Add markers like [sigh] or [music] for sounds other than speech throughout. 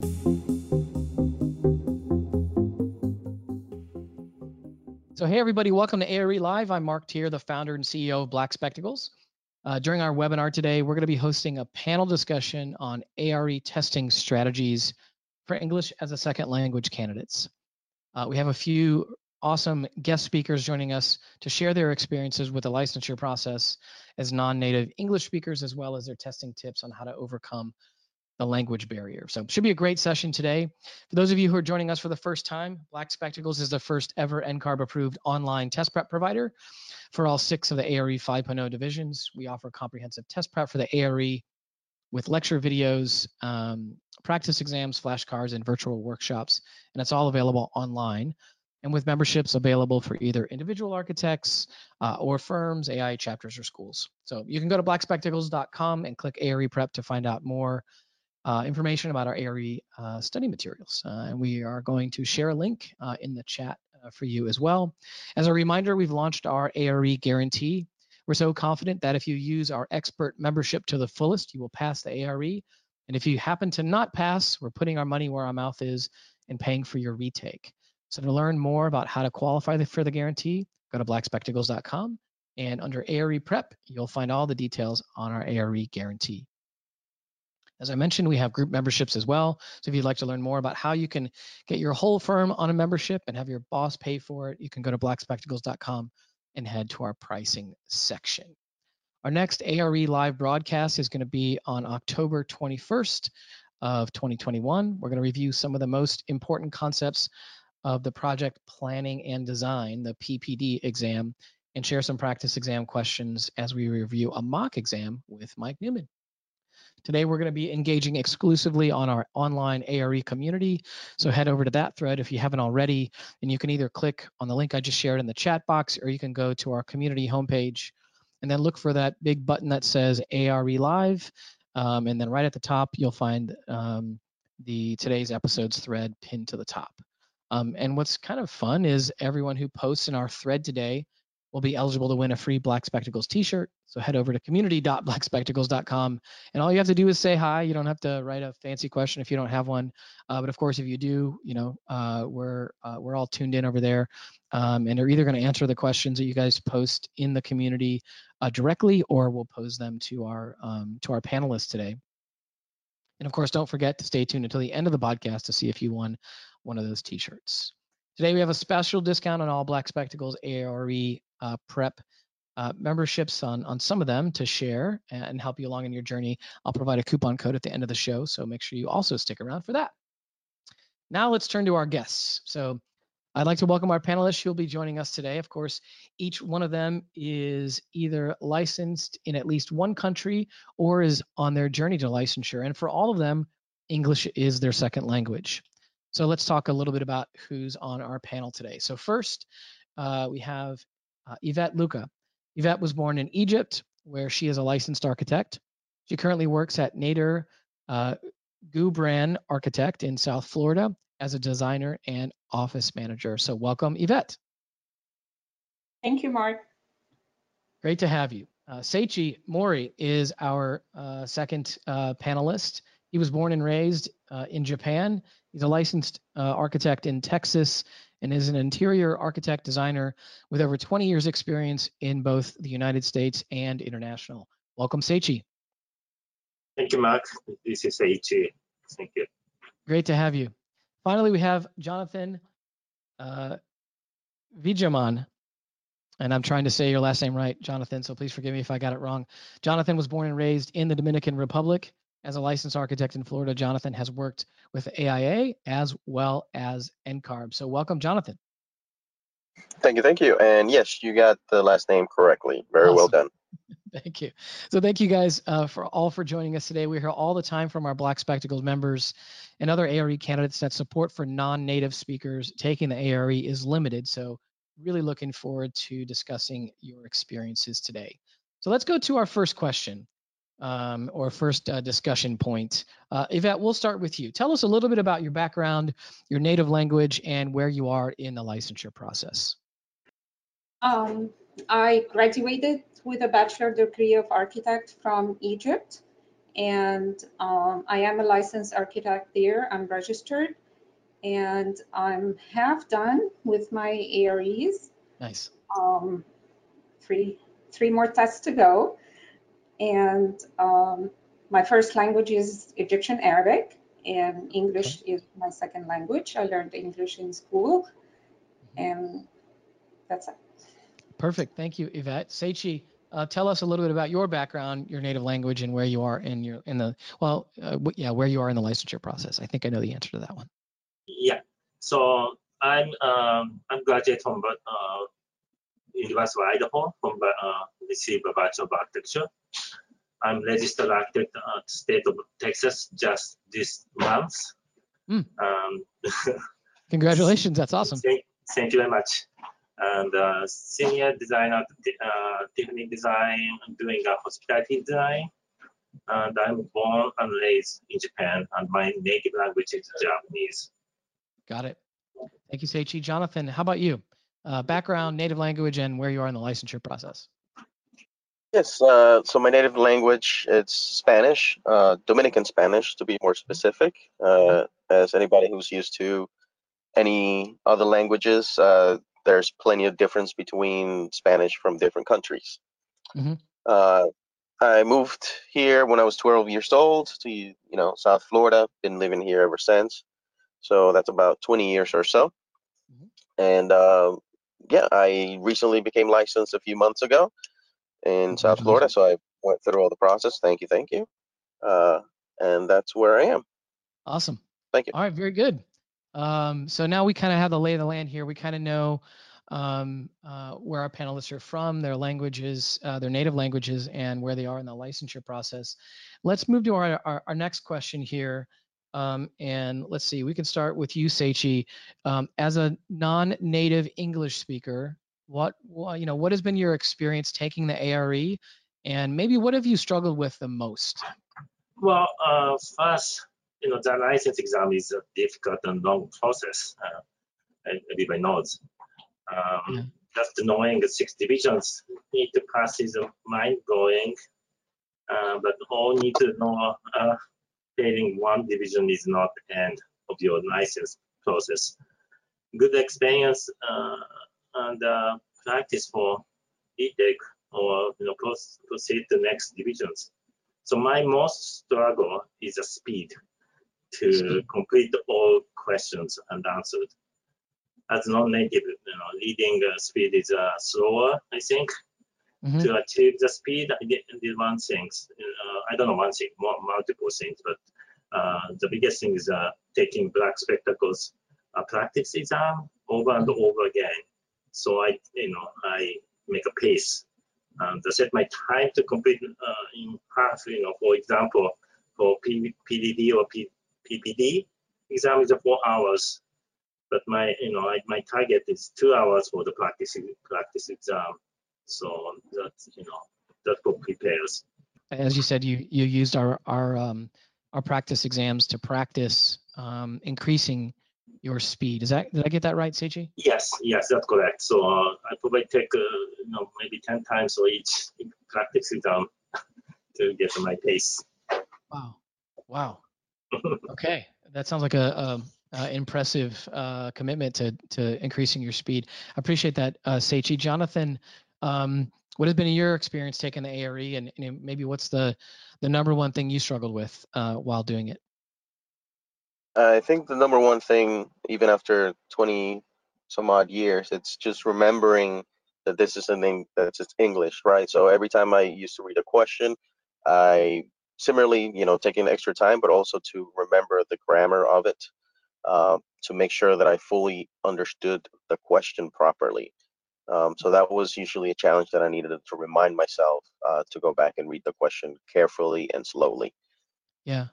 So, hey, everybody, welcome to ARE Live. I'm Marc Teer, the founder and CEO of Black Spectacles. Uh, during our webinar today, we're going to be hosting a panel discussion on ARE testing strategies for English as a second language candidates. Uh, we have a few awesome guest speakers joining us to share their experiences with the licensure process as non-native English speakers, as well as their testing tips on how to overcome the language barrier. So should be a great session today. For those of you who are joining us for the first time, Black Spectacles is the first ever NCARB approved online test prep provider for all six of the ARE 5.0 divisions. We offer comprehensive test prep for the ARE with lecture videos, um, practice exams, flashcards, and virtual workshops. And it's all available online and with memberships available for either individual architects uh, or firms, AIA chapters, or schools. So you can go to blackspectacles.com and click ARE Prep to find out more uh, information about our ARE uh, study materials. Uh, and we are going to share a link uh, in the chat uh, for you as well. As a reminder, we've launched our ARE guarantee. We're so confident that if you use our expert membership to the fullest, you will pass the ARE. And if you happen to not pass, we're putting our money where our mouth is and paying for your retake. So to learn more about how to qualify for the guarantee, go to blackspectacles.com and under ARE Prep, you'll find all the details on our ARE guarantee. As I mentioned, we have group memberships as well. So if you'd like to learn more about how you can get your whole firm on a membership and have your boss pay for it, you can go to blackspectacles.com and head to our pricing section. Our next ARE live broadcast is going to be on October 21st of 2021. We're going to review some of the most important concepts of the project planning and design, the PPD exam, and share some practice exam questions as we review a mock exam with Mike Newman. Today, we're going to be engaging exclusively on our online ARE community. So head over to that thread if you haven't already, and you can either click on the link I just shared in the chat box, or you can go to our community homepage and then look for that big button that says ARE Live. Um, and then right at the top, you'll find um, the today's episodes thread pinned to the top. Um, and what's kind of fun is everyone who posts in our thread today will be eligible to win a free Black Spectacles t-shirt. So head over to community.blackspectacles.com and all you have to do is say hi. You don't have to write a fancy question if you don't have one. Uh, but of course, if you do, you know, uh, we're uh, we're all tuned in over there, um, and they're either going to answer the questions that you guys post in the community uh, directly, or we'll pose them to our um, to our panelists today. And of course, don't forget to stay tuned until the end of the podcast to see if you won one of those t-shirts. Today we have a special discount on all Black Spectacles ARE uh, prep uh, memberships on, on some of them to share and help you along in your journey. I'll provide a coupon code at the end of the show, so make sure you also stick around for that. Now let's turn to our guests. So I'd like to welcome our panelists who will be joining us today. Of course, each one of them is either licensed in at least one country or is on their journey to licensure. And for all of them, English is their second language. So let's talk a little bit about who's on our panel today. So first, uh, we have uh, Yvette Luca. Yvette was born in Egypt, where she is a licensed architect. She currently works at Nader uh, Gubran Architect in South Florida as a designer and office manager. So welcome, Yvette. Thank you, Marc. Great to have you. Uh, Seichi Mori is our uh, second uh, panelist. He was born and raised uh, in Japan. He's a licensed uh, architect in Texas and is an interior architect designer with over 20 years experience in both the United States and international. Welcome, Seichi. Thank you, Marc. This is Seichi. Thank you. Great to have you. Finally, we have Jonathan uh, Vijaman. And I'm trying to say your last name right, Jonathan, so please forgive me if I got it wrong. Jonathan was born and raised in the Dominican Republic. As a licensed architect in Florida, Jonathan has worked with AIA as well as NCARB. So welcome, Jonathan. Thank you, thank you. And yes, you got the last name correctly. Very awesome. well done. [laughs] Thank you. So thank you guys uh, for all for joining us today. We hear all the time from our Black Spectacles members and other ARE candidates that support for non-native speakers taking the ARE is limited. So really looking forward to discussing your experiences today. So let's go to our first question um, or first uh, discussion point. Uh, Yvette, we'll start with you. Tell us a little bit about your background, your native language, and where you are in the licensure process. Um, I graduated with a bachelor degree of architect from Egypt, and um, I am a licensed architect there. I'm registered, and I'm half done with my AREs. Nice. Um, three three more tests to go, and um, my first language is Egyptian Arabic, and English is my second language. I learned English in school, and that's it. Perfect. Thank you, Yvette. Seichi, uh, tell us a little bit about your background, your native language, and where you are in your in the well, uh, yeah, where you are in the licensure process. I think I know the answer to that one. Yeah. So I'm um, I'm graduate from uh, University of Idaho from uh, receive a Bachelor of Architecture. I'm registered architect at state of Texas just this month. Mm. Um, [laughs] Congratulations. That's awesome. Thank, thank you very much. And uh, senior designer, uh, Tiffany Design, doing a hospitality design. And I'm born and raised in Japan, and my native language is Japanese. Got it. Thank you, Seichi. Jonathan, how about you? Uh, background, native language, and where you are in the licensure process. Yes, uh, so my native language it's Spanish, uh, Dominican Spanish to be more specific. Uh, as anybody who's used to any other languages, uh, there's plenty of difference between Spanish from different countries. Mhm. Uh, I moved here when I was 12 years old to you know South Florida. Been living here ever since, so that's about 20 years or so. Mhm. And uh, yeah, I recently became licensed a few months ago in South Florida. So I went through all the process. Thank you, thank you. Uh, and that's where I am. Awesome. Thank you. All right, very good. Um, so now we kind of have the lay of the land here. We kind of know um, uh, where our panelists are from, their languages, uh, their native languages, and where they are in the licensure process. Let's move to our, our, our next question here. Um, and let's see, we can start with you, Seichi. Um, as a non-native English speaker, what, what, you know, what has been your experience taking the ARE, and maybe what have you struggled with the most? Well, uh, first, you know, the license exam is a difficult and long process. Uh, everybody knows. Um, Yeah. Just knowing the six divisions need to pass is mind blowing. Uh, but all need to know uh, failing one division is not the end of your license process. Good experience uh, and uh, practice for retake or you know proce- proceed to next divisions. So my most struggle is the speed to Speed. complete all questions and answered. As non-native, you know, reading uh, speed is uh, slower, I think. Mhm. To achieve the speed, I did, did one thing. Uh, I don't know one thing, more, multiple things, but uh, the biggest thing is uh, taking black spectacles uh, practice exam over and over again. So I, you know, I make a pace um, to set my time to complete uh, in half. You know, for example, for P- PDD or P- PPD exam is four hours, but my you know I, my target is two hours for the practice practice exam. So that's you know that's what prepares. as you said, you you used our our um, our practice exams to practice um, increasing your speed. Is that did I get that right, Seichi? Yes, yes, that's correct. So uh, I probably take uh, you know maybe ten times for each practice exam [laughs] to get to my pace. Wow, wow. [laughs] Okay, that sounds like a, a, a impressive uh, commitment to to increasing your speed. I appreciate that, uh, Seichi. Jonathan, um, what has been your experience taking the ARE, and, and maybe what's the the number one thing you struggled with uh, while doing it? I think the number one thing, even after 20 some odd years, it's just remembering that this is something that's just English, right? So every time I used to read a question, I similarly, you know, taking extra time, but also to remember the grammar of it, uh, to make sure that I fully understood the question properly. Um, so that was usually a challenge that I needed to remind myself uh, to go back and read the question carefully and slowly. Yeah.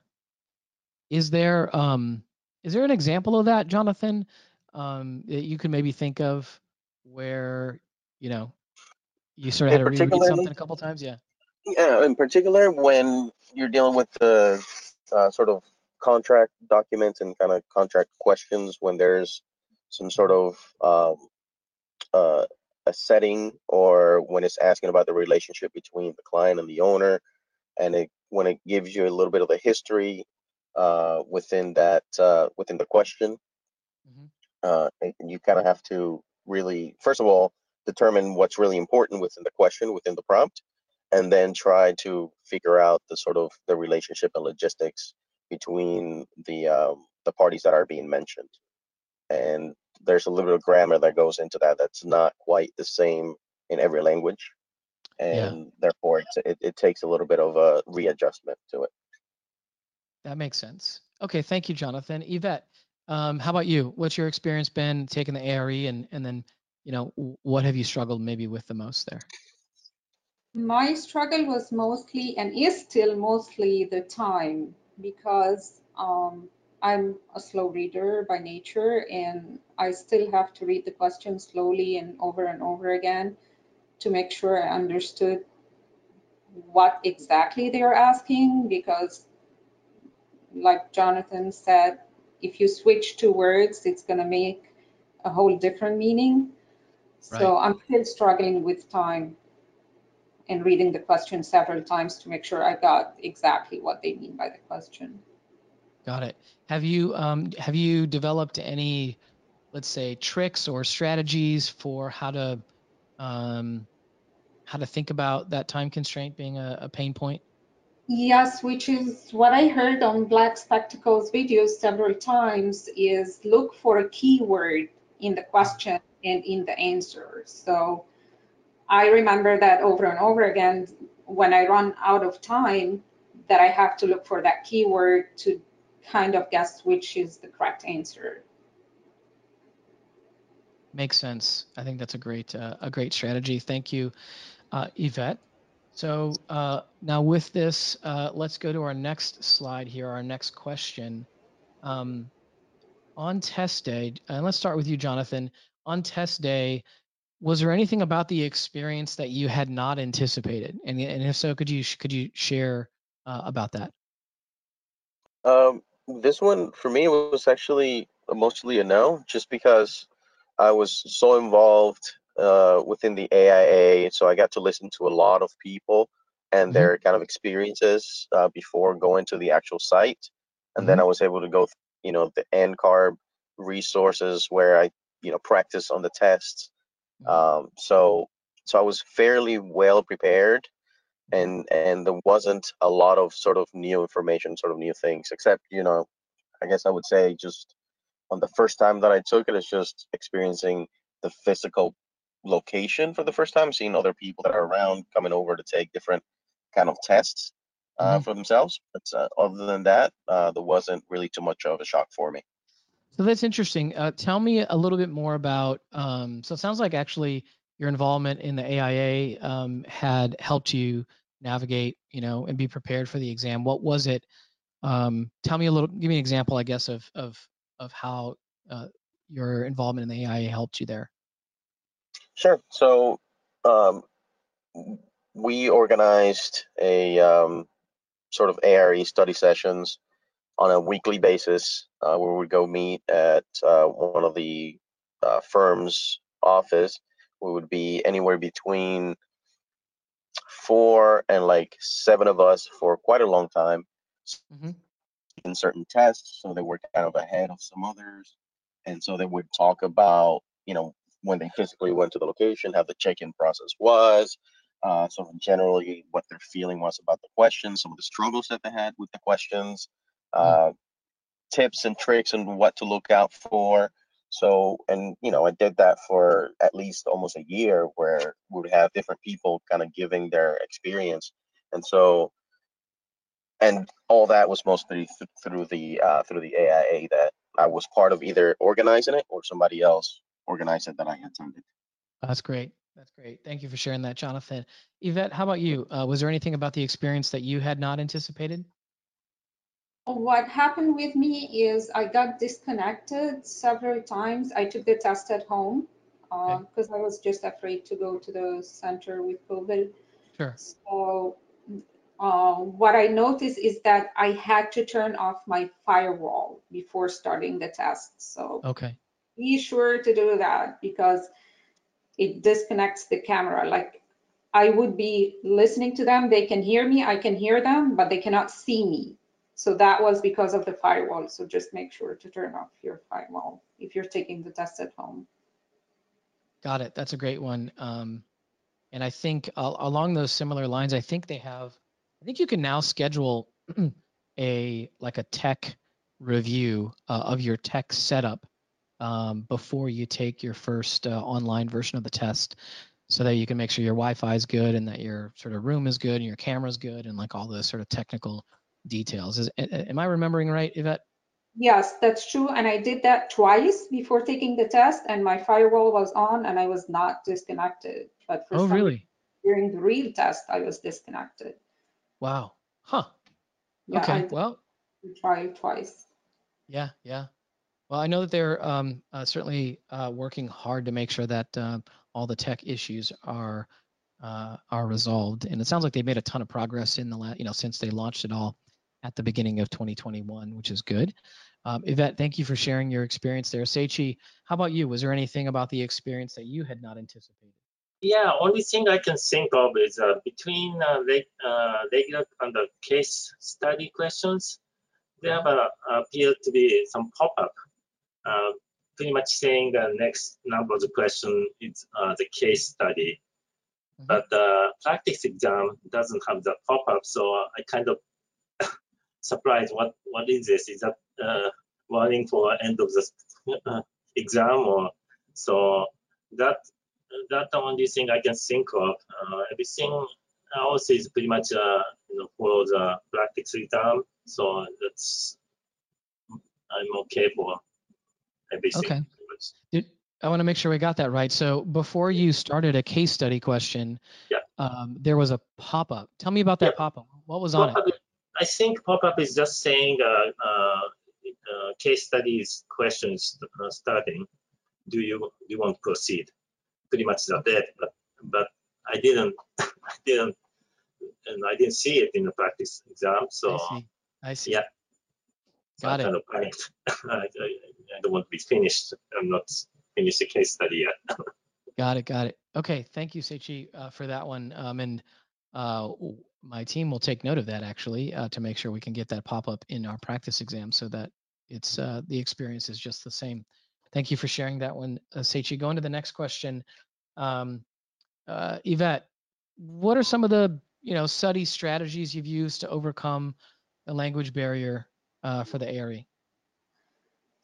Is there um is there an example of that, Jonathan, um, that you can maybe think of where you know you sort of had to reread something a couple times? Yeah. Yeah, in particular when you're dealing with the uh, sort of contract documents and kind of contract questions, when there's some sort of um, uh, a setting or when it's asking about the relationship between the client and the owner, and it when it gives you a little bit of the history uh, within that uh, within the question. Mhm. Uh, and you kind of have to really, first of all, determine what's really important within the question, within the prompt, and then try to figure out the sort of the relationship and logistics between the um, the parties that are being mentioned. And there's a little bit of grammar that goes into that that's not quite the same in every language, Yeah. and therefore it's, it, it takes a little bit of a readjustment to it. That makes sense. Okay, thank you, Jonathan. Yvette, um, how about you? What's your experience been taking the ARE and and then, you know, what have you struggled maybe with the most there? My struggle was mostly and is still mostly the time because um, I'm a slow reader by nature and I still have to read the question slowly and over and over again to make sure I understood what exactly they are asking because like Jonathan said, if you switch two words, it's going to make a whole different meaning. So I'm still struggling with time and reading the question several times to make sure I got exactly what they mean by the question. Got it. Have you um, have you developed any, let's say, tricks or strategies for how to um, how to think about that time constraint being a, a pain point? Yes, which is what I heard on Black Spectacles videos several times is look for a keyword in the question and in the answer. So I remember that over and over again when I run out of time that I have to look for that keyword to kind of guess which is the correct answer. Makes sense. I think that's a great uh, a great strategy. Thank you, uh, Yvette. So uh, now with this, uh, let's go to our next slide here. Our next question. Um, on test day, and let's start with you, Jonathan. On test day, was there anything about the experience that you had not anticipated? And, and if so, could you could you share uh, about that? Um, this one for me was actually mostly a no, just because I was so involved uh, within the AIA, so I got to listen to a lot of people and Mhm. their kind of experiences uh, before going to the actual site, and then I was able to go, you know, the NCARB resources where I, you know, practice on the tests. Mhm. Um, so, so I was fairly well prepared and and there wasn't a lot of sort of new information, sort of new things, except you know, I guess I would say just on the first time that I took it, it's just experiencing the physical location for the first time, seeing other people that are around coming over to take different kind of tests uh, Mhm. for themselves. But uh, other than that, uh, there wasn't really too much of a shock for me. So that's interesting. Uh, tell me a little bit more about. Um, so it sounds like actually your involvement in the AIA um, had helped you navigate, you know, and be prepared for the exam. What was it? Um, tell me a little. Give me an example, I guess, of of of how uh, your involvement in the AIA helped you there. Sure. So um, we organized a um, sort of ARE study sessions on a weekly basis uh, where we would go meet at uh, one of the uh, firm's office. We would be anywhere between four and like seven of us for quite a long time hmm in certain tests. So they were kind of ahead of some others. And so they would talk about, you know, when they physically went to the location, how the check-in process was, uh, sort of generally what their feeling was about the questions, some of the struggles that they had with the questions, uh, tips and tricks and what to look out for. So, and you know, I did that for at least almost a year where we would have different people kind of giving their experience. And so, and all that was mostly th- through the uh, through the AIA that I was part of either organizing it or somebody else organized it that I attended. That's great. That's great. Thank you for sharing that, Jonathan. Yvette, how about you? Uh, was there anything about the experience that you had not anticipated? What happened with me is I got disconnected several times. I took the test at home Okay. because I was just afraid to go to the center with COVID. Sure. So uh, what I noticed is that I had to turn off my firewall before starting the test. So Okay. Be sure to do that because it disconnects the camera. Like I would be listening to them. They can hear me, I can hear them, but they cannot see me. So that was because of the firewall. So just make sure to turn off your firewall if you're taking the test at home. Got it. That's a great one. Um, and I think uh, along those similar lines, I think they have, I think you can now schedule [clears throat] a like a tech review uh, of your tech setup um, before you take your first uh, online version of the test so that you can make sure your Wi-Fi is good and that your sort of room is good and your camera is good and like all the sort of technical details. Is am I remembering right, Yvette? Yes, that's true. And I did that twice before taking the test and my firewall was on and I was not disconnected. But for oh, some really? during the real test, I was disconnected. Wow. Huh. Yeah, okay. I well, tried twice. Yeah. Yeah. Well, I know that they're um, uh, certainly uh, working hard to make sure that uh, all the tech issues are uh, are resolved, and it sounds like they've made a ton of progress in the last, you know, since they launched it all at the beginning of 2021, which is good. Um, Yvette, thank you for sharing your experience there. Seichi, how about you? Was there anything about the experience that you had not anticipated? Yeah, only thing I can think of is uh, between uh, reg regular and the case study questions, there appeared to be some pop-up, uh, pretty much saying the next number of the question is uh, the case study. Mm -hmm. But the practice exam doesn't have the pop-up, so I kind of [laughs] surprised. What what is this? Is that warning for end of the exam or so? That that's the only thing I can think of. Uh, everything else is pretty much uh, you know follow the practice exam, so that's I'm okay for. Okay. Did, I want to make sure we got that right. So before you started a case study question, yeah. um, there was a pop-up. Tell me about that yeah. pop-up. What was on it? I think pop-up is just saying uh, uh, uh case studies questions uh, starting. Do you do you want to proceed? pretty much that. But but I didn't [laughs] I didn't and I didn't see it in the practice exam. So I see. I see. Yeah. So Got I it. kind of panicked. [laughs] I, I, I, don't want to be finished. I'm not finished the case study yet. [laughs] got it. Got it. Okay. Thank you, Seichi, uh, for that one. Um, and uh, my team will take note of that actually uh, to make sure we can get that pop up in our practice exam so that it's uh, the experience is just the same. Thank you for sharing that one, uh, Seichi. Going to the next question, um, uh, Yvette, what are some of the you know study strategies you've used to overcome the language barrier uh, for the ARE?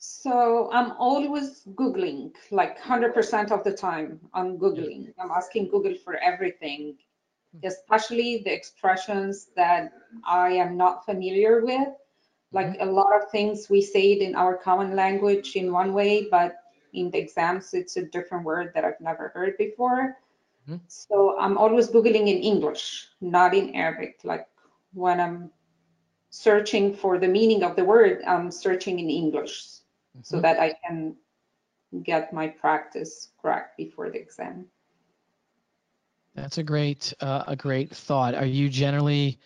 So I'm always Googling, like 100% of the time I'm Googling. I'm asking Google for everything, hmm. especially the expressions that I am not familiar with. Like mm -hmm. a lot of things we say it in our common language in one way, but in the exams, it's a different word that I've never heard before. Mm-hmm. So I'm always Googling in English, not in Arabic. Like when I'm searching for the meaning of the word, I'm searching in English mm-hmm. so that I can get my practice correct before the exam. That's a great uh, a great thought. Are you generally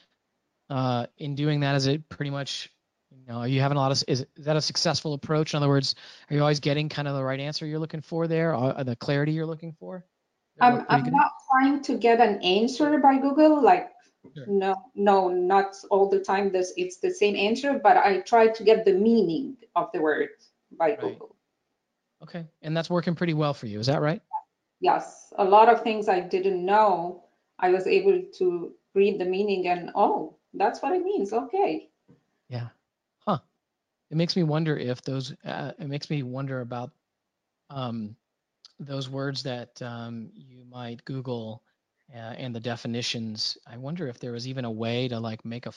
uh, in doing that? Is it pretty much you know, are you having a lot of is, is that a successful approach? In other words, are you always getting kind of the right answer you're looking for there, or the clarity you're looking for? I'm, I'm not trying to get an answer by Google, like sure. no, no, not all the time. This it's the same answer, but I try to get the meaning of the word by right. Google. Okay, and that's working pretty well for you. Is that right? Yes, a lot of things I didn't know, I was able to read the meaning and oh, that's what it means. Okay. Yeah Huh. it makes me wonder if those uh, it makes me wonder about um, those words that um, you might google uh, and the definitions i wonder if there was even a way to like make a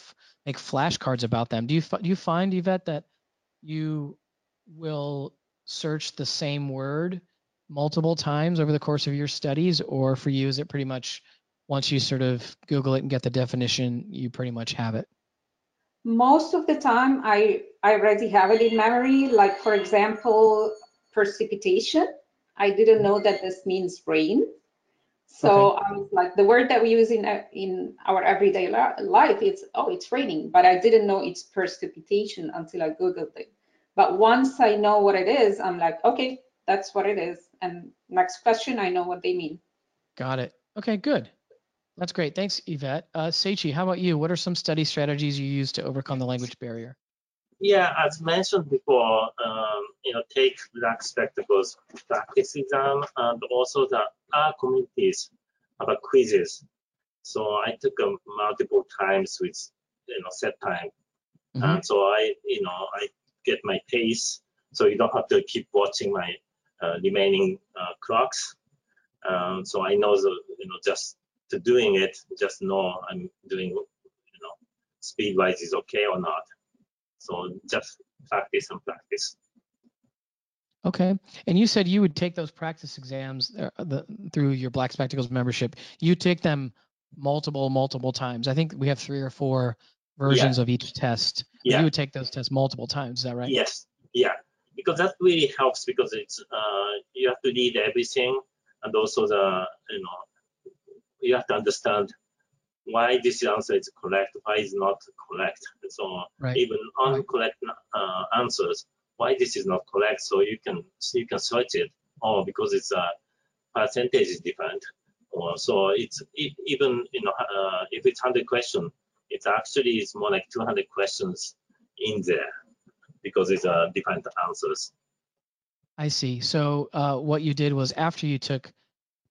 make flashcards about them do you do you find yvette that you will search the same word multiple times over the course of your studies or for you is it pretty much once you sort of google it and get the definition you pretty much have it most of the time I, I already have it in memory. Like for example, precipitation. I didn't know that this means rain. So okay. I was like, the word that we use in in our everyday life, it's oh, it's raining, but I didn't know it's precipitation until I googled it. But once I know what it is, I'm like, okay, that's what it is. And next question, I know what they mean. Got it. Okay, good. That's great. Thanks, Yvette. Uh, Seichi, how about you? What are some study strategies you use to overcome the language barrier? Yeah, as mentioned before, um, you know, take black spectacles practice exam and also the R communities about quizzes. So I took them multiple times with you know set time, Mhm. and so I you know I get my pace, so you don't have to keep watching my uh, remaining uh, clocks. Um, so I know the you know just to doing it, just know I'm doing you know speed wise is okay or not. So just practice and practice. Okay. And you said you would take those practice exams uh, the, through your Black Spectacles membership. You take them multiple, multiple times. I think we have three or four versions of each test. Yeah. You would take those tests multiple times. Is that right? Yes, yeah, because that really helps because it's uh, you have to read everything and also the you know you have to understand why this answer is correct, why is not correct. So Right. even incorrect uh, answers, why this is not correct, so you can you can search it. Or because it's a percentage is different. Or so it's e- even you know uh, if it's hundred question, it's actually is more like 200 questions in there because it's uh, different answers. I see. So uh, what you did was after you took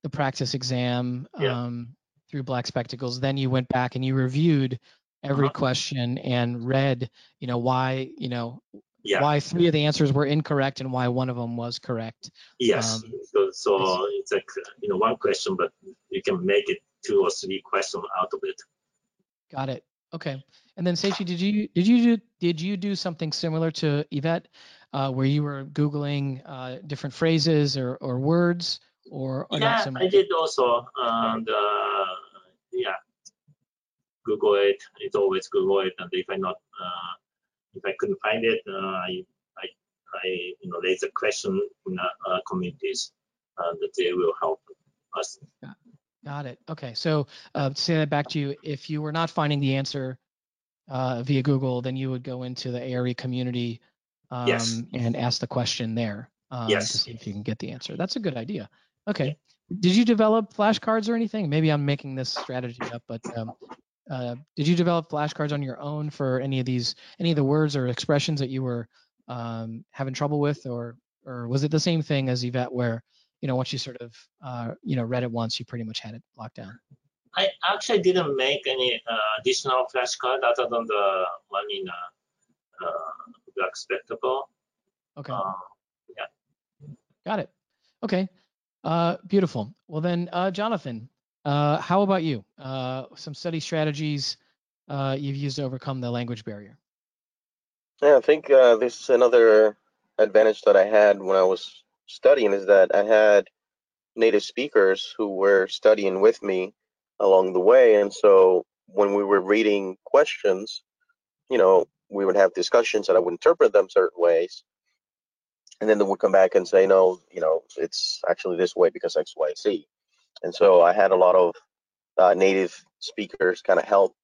the practice exam Yeah. um, through Black Spectacles, then you went back and you reviewed every Uh-huh. question and read, you know, why, you know, Yeah. why three of the answers were incorrect and why one of them was correct. Yes. Um, so so it's like you know one question, but you can make it two or three questions out of it. Got it. Okay. And then Seichi, did you did you do did you do something similar to Yvette, uh, where you were googling uh, different phrases or or words or, or yeah? I did also, and uh, yeah, Google it. It's always Google it, and if I not uh, if I couldn't find it, uh, I I I you know raise a question in uh, uh, communities, that they will help us. Got it. Okay. So uh, to say that back to you, if you were not finding the answer uh, via Google, then you would go into the ARE community um, Yes. and ask the question there um, to see if you can get the answer. That's a good idea. Okay. Did you develop flashcards or anything? Maybe I'm making this strategy up, but um, uh, did you develop flashcards on your own for any of these, any of the words or expressions that you were um, having trouble with, or or was it the same thing as Yvette, where you know once you sort of uh, you know read it once, you pretty much had it locked down? I actually didn't make any uh, additional flashcard other than the one in uh, uh, black spectacle. Okay. Uh, Got it. Okay. Uh, beautiful. Well then, uh, Jonathan, uh, how about you? Uh, some study strategies uh, you've used to overcome the language barrier. Yeah, I think uh, this is another advantage that I had when I was studying is that I had native speakers who were studying with me along the way. And so when we were reading questions, you know, we would have discussions and I would interpret them certain ways. And then they would come back and say, no, you know, it's actually this way because X, Y, Z. And so I had a lot of uh, native speakers kind of help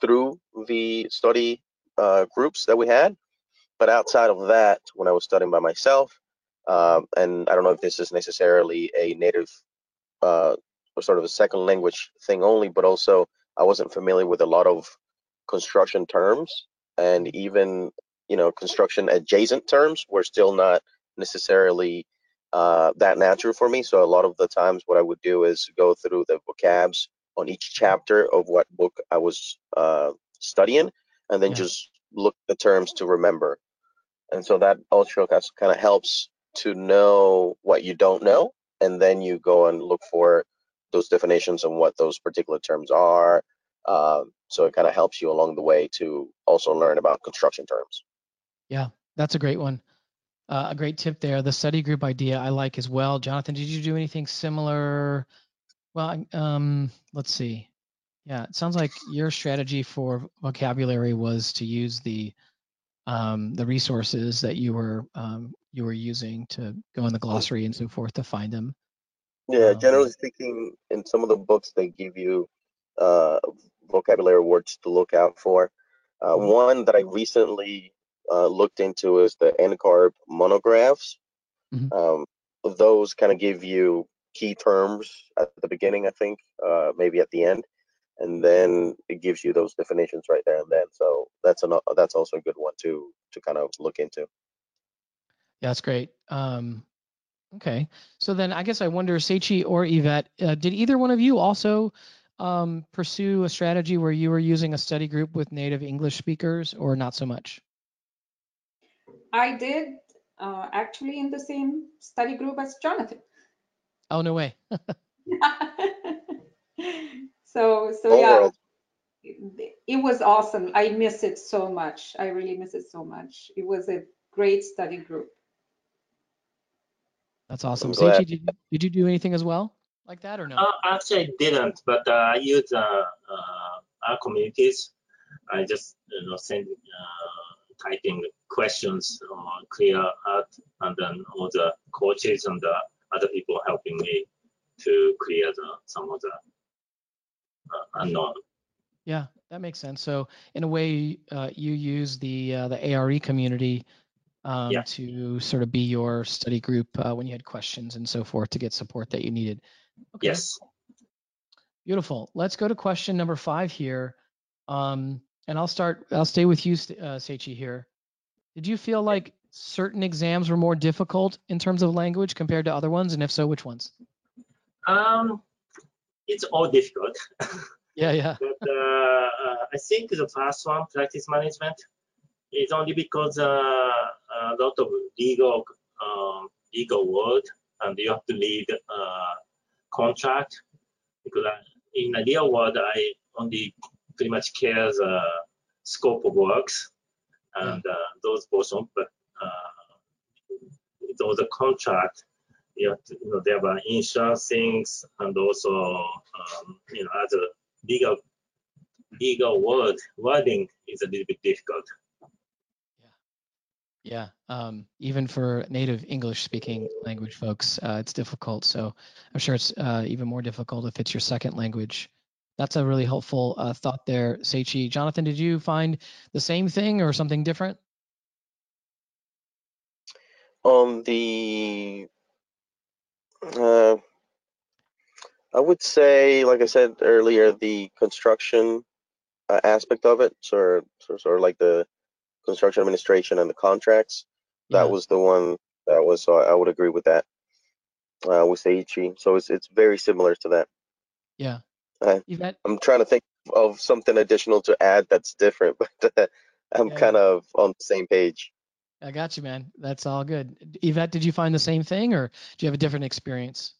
through the study uh, groups that we had. But outside of that, when I was studying by myself, um, and I don't know if this is necessarily a native uh, or sort of a second language thing only, but also I wasn't familiar with a lot of construction terms and even you know construction adjacent terms were still not necessarily uh, that natural for me. So a lot of the times, what I would do is go through the vocabs on each chapter of what book I was uh, studying, and then Yeah. just look the terms to remember. And so that also kind of helps to know what you don't know, and then you go and look for those definitions and what those particular terms are. Um, so it kind of helps you along the way to also learn about construction terms. Yeah, that's a great one. Uh, a great tip there. The study group idea I like as well. Jonathan, did you do anything similar? Well, um, let's see. Yeah, it sounds like your strategy for vocabulary was to use the um, the resources that you were um, you were using to go in the glossary and so forth to find them. Yeah, Um, generally speaking, in some of the books, they give you uh, vocabulary words to look out for. Uh, Mhm. one that I recently uh, looked into is the NCARB monographs. Mhm. Um, those kind of give you key terms at the beginning, I think, uh, maybe at the end. And then it gives you those definitions right there and then. So that's an that's also a good one to to kind of look into. Yeah, that's great. Um, okay, so then I guess I wonder, Seichi or Yvette, uh, did either one of you also um, pursue a strategy where you were using a study group with native English speakers, or not so much? I did uh, actually in the same study group as Jonathan. Oh no way. [laughs] [laughs] [laughs] so so Whole yeah, world. it, it was awesome. I miss it so much. I really miss it so much. It was a great study group. That's awesome. I'm. Seichi, did you, did you do anything as well like that or no? Uh, actually, I didn't, but uh, I use uh, uh, our communities. I just you know send uh, typing questions on clear out, and then all the coaches and the other people helping me to clear the some of the unknown. Yeah, that makes sense. So in a way, uh, you use the uh, the ARE community um, Yeah. to sort of be your study group uh, when you had questions and so forth to get support that you needed. Okay, Yes. beautiful. Let's go to question number five here, um, and I'll start. I'll stay with you, uh, Seichi here. Did you feel like certain exams were more difficult in terms of language compared to other ones, and if so, which ones? Um, it's all difficult. Yeah, yeah. [laughs] but uh, uh, I think the first one, practice management, is only because uh, a lot of legal um, legal word, and you have to read uh, contract. Because I, in the real world, I only pretty much care the scope of works and uh, those portions, but uh, those the contract. You you know, there are insurance things and also, um, you know, other legal legal word wording is a little bit difficult. Yeah, um, even for native English speaking language folks, uh, it's difficult. So I'm sure it's uh, even more difficult if it's your second language. That's a really helpful uh, thought there, Seichi. Jonathan, did you find the same thing or something different? On the, uh, I would say, like I said earlier, the construction uh, aspect of it, sort of, sort of like the construction administration and the contracts. Yeah. That was the one that was. So I would agree with that. Uh, with Seichi, so it's it's very similar to that. Yeah. Uh, Yvette, I'm trying to think of something additional to add that's different, [laughs] but uh, I'm Yeah, kind of on the same page. I got you, man. That's all good. Yvette, did you find the same thing or do you have a different experience?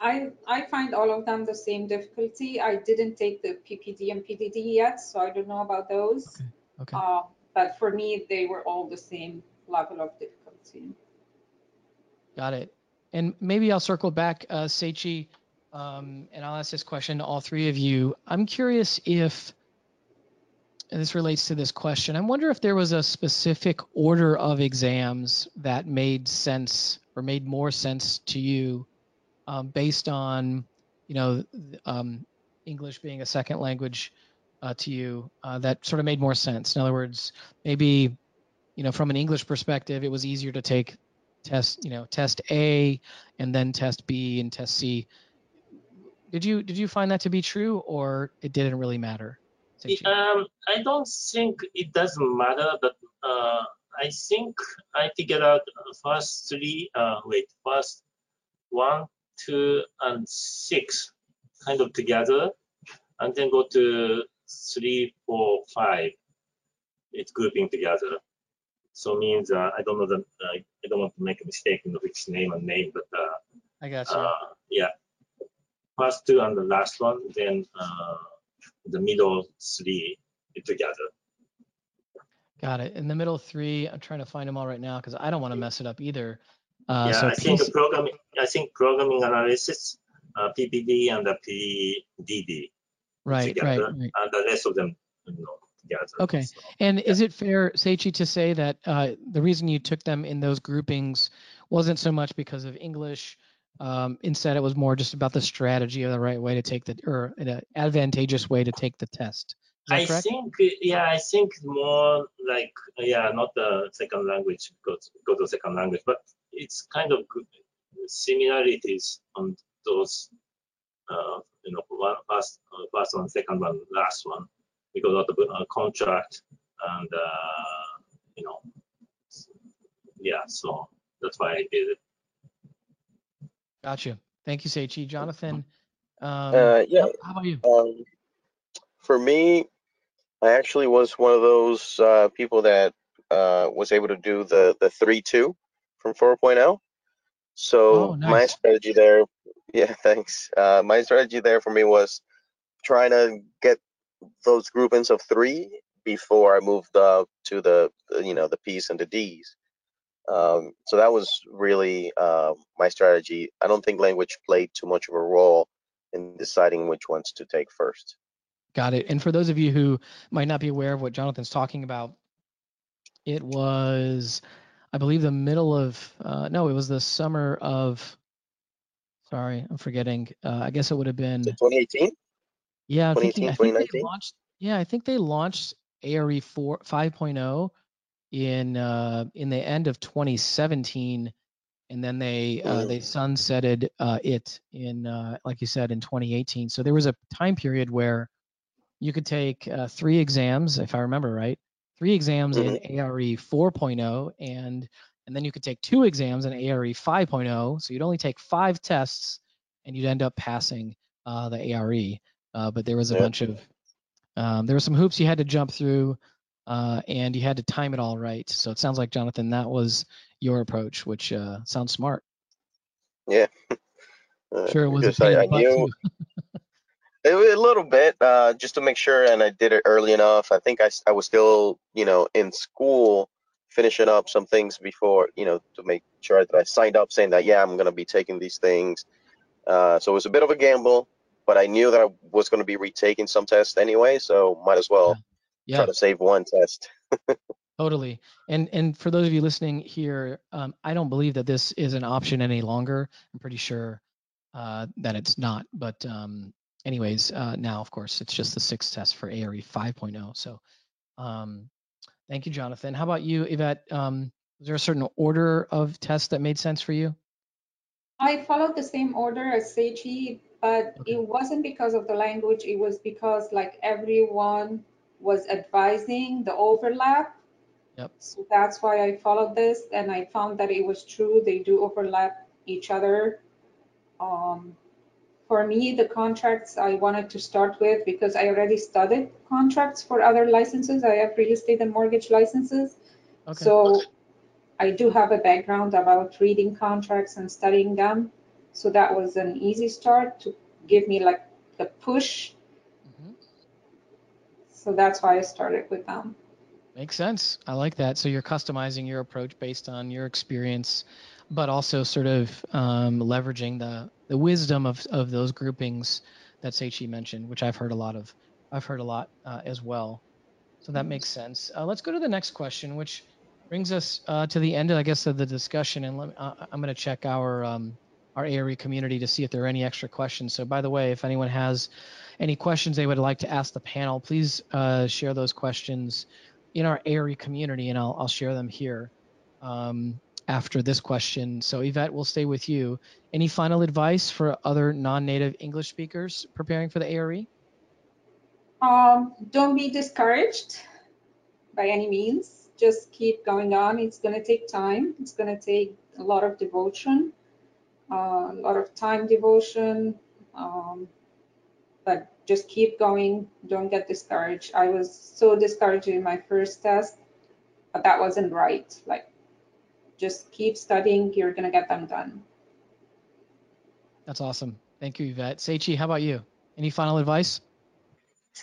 I I find all of them the same difficulty. I didn't take the PPD and PDD yet, so I don't know about those. Okay. Uh, but for me, they were all the same level of difficulty. Got it. And maybe I'll circle back, uh, Seichi, um, and I'll ask this question to all three of you. I'm curious if, and this relates to this question, I wonder if there was a specific order of exams that made sense or made more sense to you um, based on, you know, um, English being a second language uh, to you uh, that sort of made more sense. In other words, maybe, you know, from an English perspective, it was easier to take test you know test a and then test b and test c did you did you find that to be true or it didn't really matter? Um, I don't think it doesn't matter, but uh, I think I figured out first three, uh, wait, first one, two, and six kind of together, and then go to three, four, five. It's grouping together. So means uh, I don't know that uh, I don't want to make a mistake in which name and name, but uh, i got you uh, yeah, first two and the last one, then uh, the middle three together. got it in the middle three i'm trying to find them all right now because i don't want to mess it up either uh, yeah, so I think programming. I think programming analysis, uh, PPD and the PDD right together, right right and the rest of them, you know, together. Okay. So, And is it fair, Seichi, to say that uh, the reason you took them in those groupings wasn't so much because of English? Um, instead, it was more just about the strategy or the right way to take the, or an advantageous way to take the test. I correct? think, yeah, I think more like, yeah, not the second language, go to, go to second language, but it's kind of good similarities on those uh, you know, one, first, uh, first one, second one, last one, because of the uh, contract and, uh, you know, yeah, so that's why I did it. Gotcha. Thank you, Seichi. Jonathan, um, Uh, yeah. how, how about you? Um, for me, I actually was one of those uh, people that uh, was able to do the the three two from 4.0. So Oh, my strategy there, [laughs] yeah, thanks. Uh, my strategy there for me was trying to get those groupings of three before I moved up to the the, you know the P's and the D's. Um, so that was really uh, my strategy. I don't think language played too much of a role in deciding which ones to take first. Got it. And for those of you who might not be aware of what Jonathan's talking about, it was, I believe, the middle of, uh, no, it was the summer of, sorry, I'm forgetting. Uh, I guess it would have been, 2018? yeah, I'm thinking, 2018, I think 2019? launched, yeah, I think they launched ARE 4 5.0 in uh, in the end of 2017, and then they uh, they sunsetted uh, it in, uh, like you said, in 2018. So there was a time period where you could take uh, three exams, if I remember right, three exams in ARE 4.0, and and then you could take two exams in ARE 5.0. So you'd only take five tests, and you'd end up passing uh, the ARE. Uh, but there was a Yeah. bunch of um, there were some hoops you had to jump through, uh, and you had to time it all right. So it sounds like Jonathan, that was your approach, which uh, sounds smart. [laughs] Uh, Sure, it was a I, I in the butt knew [laughs] it a little bit uh, just to make sure, and I did it early enough. I think I, I was still, you know, in school finishing up some things before, you know, to make sure that I signed up saying that, yeah, I'm going to be taking these things. Uh, so it was a bit of a gamble, but I knew that I was going to be retaking some tests anyway, so might as well Yeah, try to save one test. [laughs] totally. And and for those of you listening here, um, I don't believe that this is an option any longer. I'm pretty sure uh, that it's not. But um, anyways, uh, now of course it's just the sixth test for ARE 5.0. So um, thank you, Jonathan. How about you, Yvette? Um, was there a certain order of tests that made sense for you? I followed the same order as Seichi, but Okay. it wasn't because of the language. It was because like everyone was advising the overlap. Yep. So that's why I followed this, and I found that it was true. They do overlap each other. Um, for me, the contracts I wanted to start with because I already studied contracts for other licenses. I have real estate and mortgage licenses. Okay. So I do have a background about reading contracts and studying them. So that was an easy start to give me like the push. So that's why I started with them. Makes sense. I like that. So you're customizing your approach based on your experience, but also sort of um, leveraging the the wisdom of of those groupings that Seichi mentioned, which I've heard a lot of. I've heard a lot uh, as well. So that makes sense. Uh, let's go to the next question, which brings us uh, to the end, I guess, of the discussion. And let, uh, I'm going to check our um, our ARE community to see if there are any extra questions. So, by the way, if anyone has any questions they would like to ask the panel, please uh, share those questions in our ARE community, and I'll, I'll share them here um, after this question. So, Yvette, we'll stay with you. Any final advice for other non-native English speakers preparing for the ARE? Um, don't be discouraged by any means. Just keep going on. It's going to take time. It's going to take a lot of devotion, a lot of time devotion. Um, but just keep going. Don't get discouraged. I was so discouraged in my first test, but that wasn't right. Like, just keep studying. You're going to get them done. That's awesome. Thank you, Yvette. Seichi, how about you? Any final advice?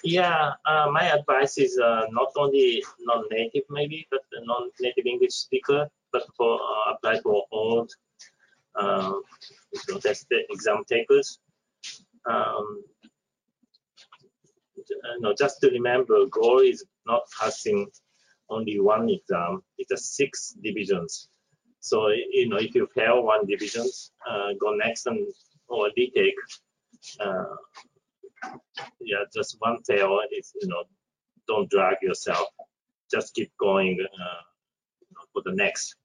Yeah, uh, my advice is uh, not only non-native maybe, but the non-native English speaker, but for uh, apply for all uh, you know, test exam takers. Um, no, just to remember, goal is not passing only one exam. It's six divisions. So you know, if you fail one division, uh, go next and or retake. Uh, yeah, just one fail is you know, don't drag yourself. Just keep going uh, for the next.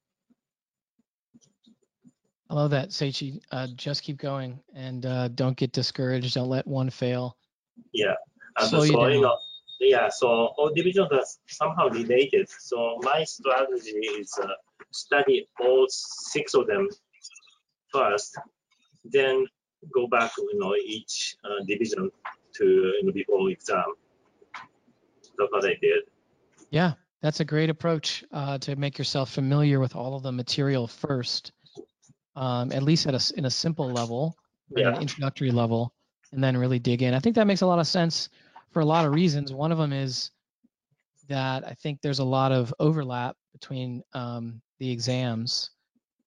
I love that, Seichi. Uh, just keep going and uh, don't get discouraged. Don't let one fail. Yeah. And Slow you so, you know, yeah, so all divisions are somehow related. So my strategy is uh, study all six of them first, then go back, you know, each uh, division to, you know, before exam. That's what I did. Yeah, that's a great approach uh, to make yourself familiar with all of the material first, um, at least at a, in a simple level, Yeah. an introductory level, and then really dig in. I think that makes a lot of sense for a lot of reasons. One of them is that I think there's a lot of overlap between um, the exams.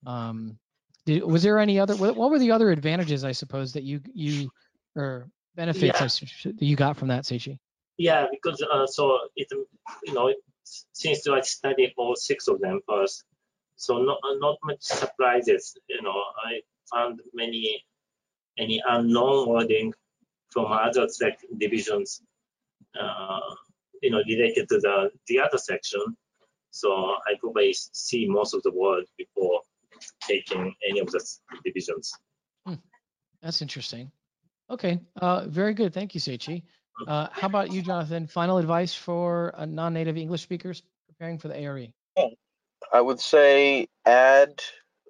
Um, did, was there any other? What, what were the other advantages? I suppose that you you or benefits Yeah. that you got from that, Seichi. Yeah, because uh, so it, you know, since I studied all six of them first, so not not much surprises. You know, I found many any unknown wording from other sec divisions, uh, you know, related to the the other section. So I probably see most of the word before taking any of the s- divisions. That's interesting. Okay, uh, very good. Thank you, Seichi. Uh, how about you, Jonathan? Final advice for uh, non-native English speakers preparing for the? ARE? I would say add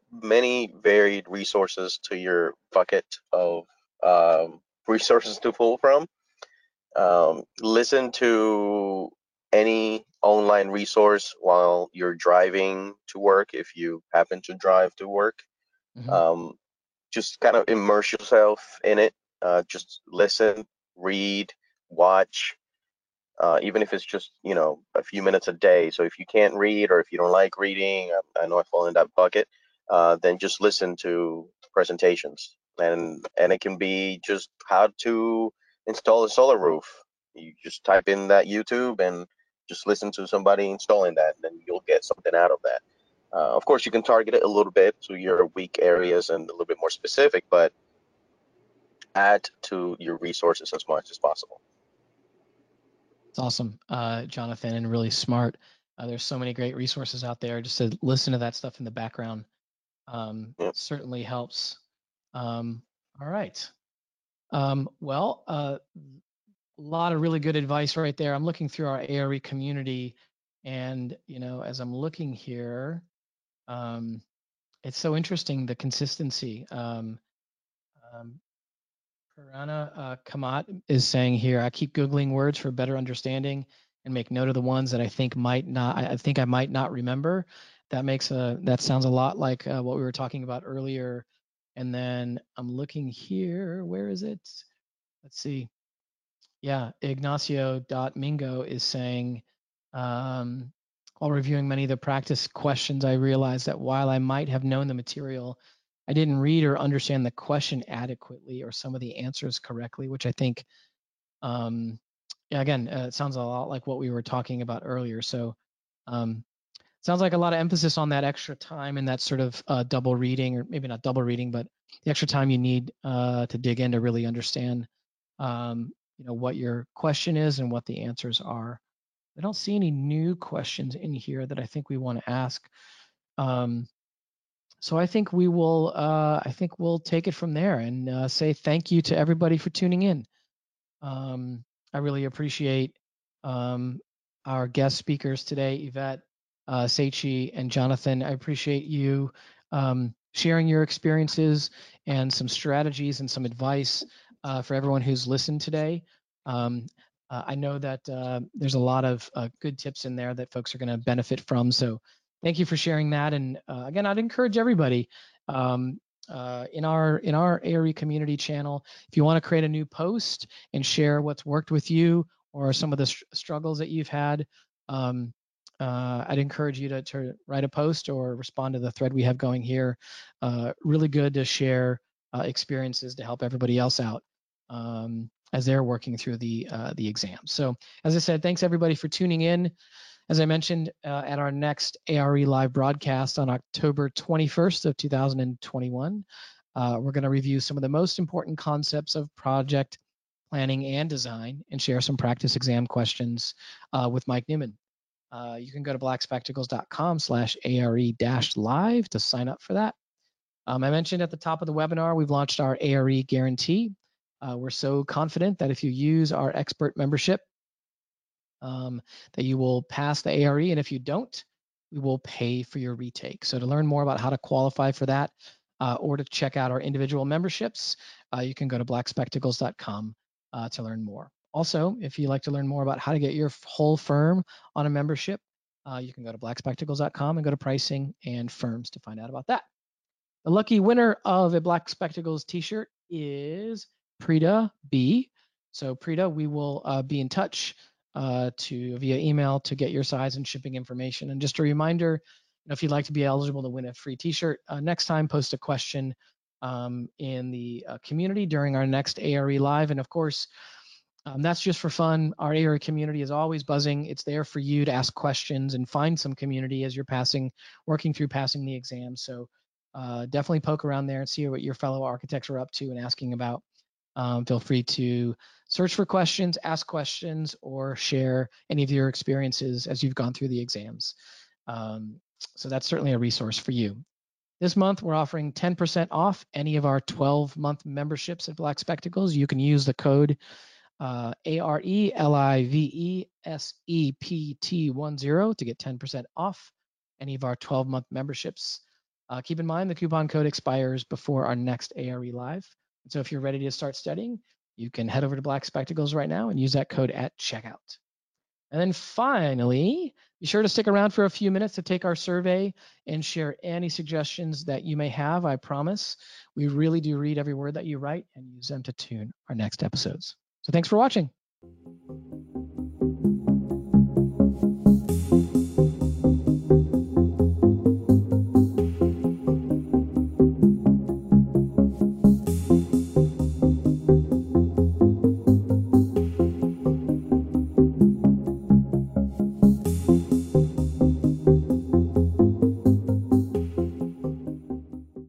many varied resources to your bucket of um, resources to pull from. Um, listen to any online resource while you're driving to work if you happen to drive to work. Mhm. Um, just kind of immerse yourself in it. Uh, just listen, read, watch, uh, even if it's just you know a few minutes a day. So if you can't read or if you don't like reading, I, I know I fall in that bucket. Uh, then just listen to presentations, and and it can be just how to install a solar roof. You just type in that YouTube and just listen to somebody installing that, and then you'll get something out of that. Uh, of course, you can target it a little bit to your weak areas and a little bit more specific, but add to your resources as much as possible. It's awesome, uh, Jonathan, and really smart. Uh, there's so many great resources out there. Just to listen to that stuff in the background um, certainly helps. Um, all right. Um, well, a lot of really good advice right there. I'm looking through our ARE community, and you know, as I'm looking here, um, it's so interesting the consistency. Um, uh, Kamat is saying here, I keep Googling words for better understanding and make note of the ones that I think might not, I I think I might not remember. That makes a, that sounds a lot like uh, what we were talking about earlier. And then I'm looking here, where is it? Let's see. Yeah, Ignacio.mingo is saying, um, while reviewing many of the practice questions, I realized that while I might have known the material, I didn't read or understand the question adequately or some of the answers correctly, which I think, um, yeah, again, uh, it sounds a lot like what we were talking about earlier. So, um, sounds like a lot of emphasis on that extra time and that sort of uh, double reading, or maybe not double reading, but the extra time you need uh, to dig in to really understand, um, you know, what your question is and what the answers are. I don't see any new questions in here that I think we want to ask. Um, so I think we will. Uh, I think we'll take it from there and uh, say thank you to everybody for tuning in. Um, I really appreciate um, our guest speakers today, Yvette, uh, Seichi, and Jonathan. I appreciate you um, sharing your experiences and some strategies and some advice uh, for everyone who's listened today. Um, uh, I know that uh, there's a lot of uh, good tips in there that folks are going to benefit from. So thank you for sharing that. And uh, again, I'd encourage everybody um, uh, in our in our ARE community channel, if you want to create a new post and share what's worked with you or some of the str- struggles that you've had, um, uh, I'd encourage you to, to write a post or respond to the thread we have going here. Uh, really good to share uh, experiences to help everybody else out um, as they're working through the uh, the exam. So, as I said, thanks everybody for tuning in. As I mentioned, uh, at our next ARE live broadcast on October 21st of 2021, uh, we're going to review some of the most important concepts of project planning and design and share some practice exam questions uh, with Mike Newman. Uh, you can go to blackspectacles.com slash ARE dash live to sign up for that. Um, I mentioned at the top of the webinar, we've launched our ARE guarantee. Uh, we're so confident that if you use our expert membership, um, that you will pass the ARE, and if you don't, we will pay for your retake. So to learn more about how to qualify for that uh, or to check out our individual memberships, uh, you can go to blackspectacles.com uh, to learn more. Also, if you'd like to learn more about how to get your whole firm on a membership, uh, you can go to blackspectacles.com and go to pricing and firms to find out about that. The lucky winner of a Black Spectacles t-shirt is Prita B. So Prita, we will uh, be in touch uh, to via email to get your size and shipping information. And just a reminder, you know, if you'd like to be eligible to win a free T-shirt, uh, next time post a question um, in the uh, community during our next ARE live. And of course, um, that's just for fun. Our ARE community is always buzzing. It's there for you to ask questions and find some community as you're passing, working through passing the exam. So uh, definitely poke around there and see what your fellow architects are up to and asking about. Um, feel free to search for questions, ask questions, or share any of your experiences as you've gone through the exams. Um, so that's certainly a resource for you. This month, we're offering 10% off any of our 12 month memberships at Black Spectacles. You can use the code uh, A-R-E-L-I-V-E-S-E-P-T-10 to get 10% off any of our 12 month memberships. Uh, keep in mind the coupon code expires before our next ARE Live. So if you're ready to start studying, you can head over to Black Spectacles right now and use that code at checkout. And then finally, be sure to stick around for a few minutes to take our survey and share any suggestions that you may have. I promise we really do read every word that you write and use them to tune our next episodes. So thanks for watching.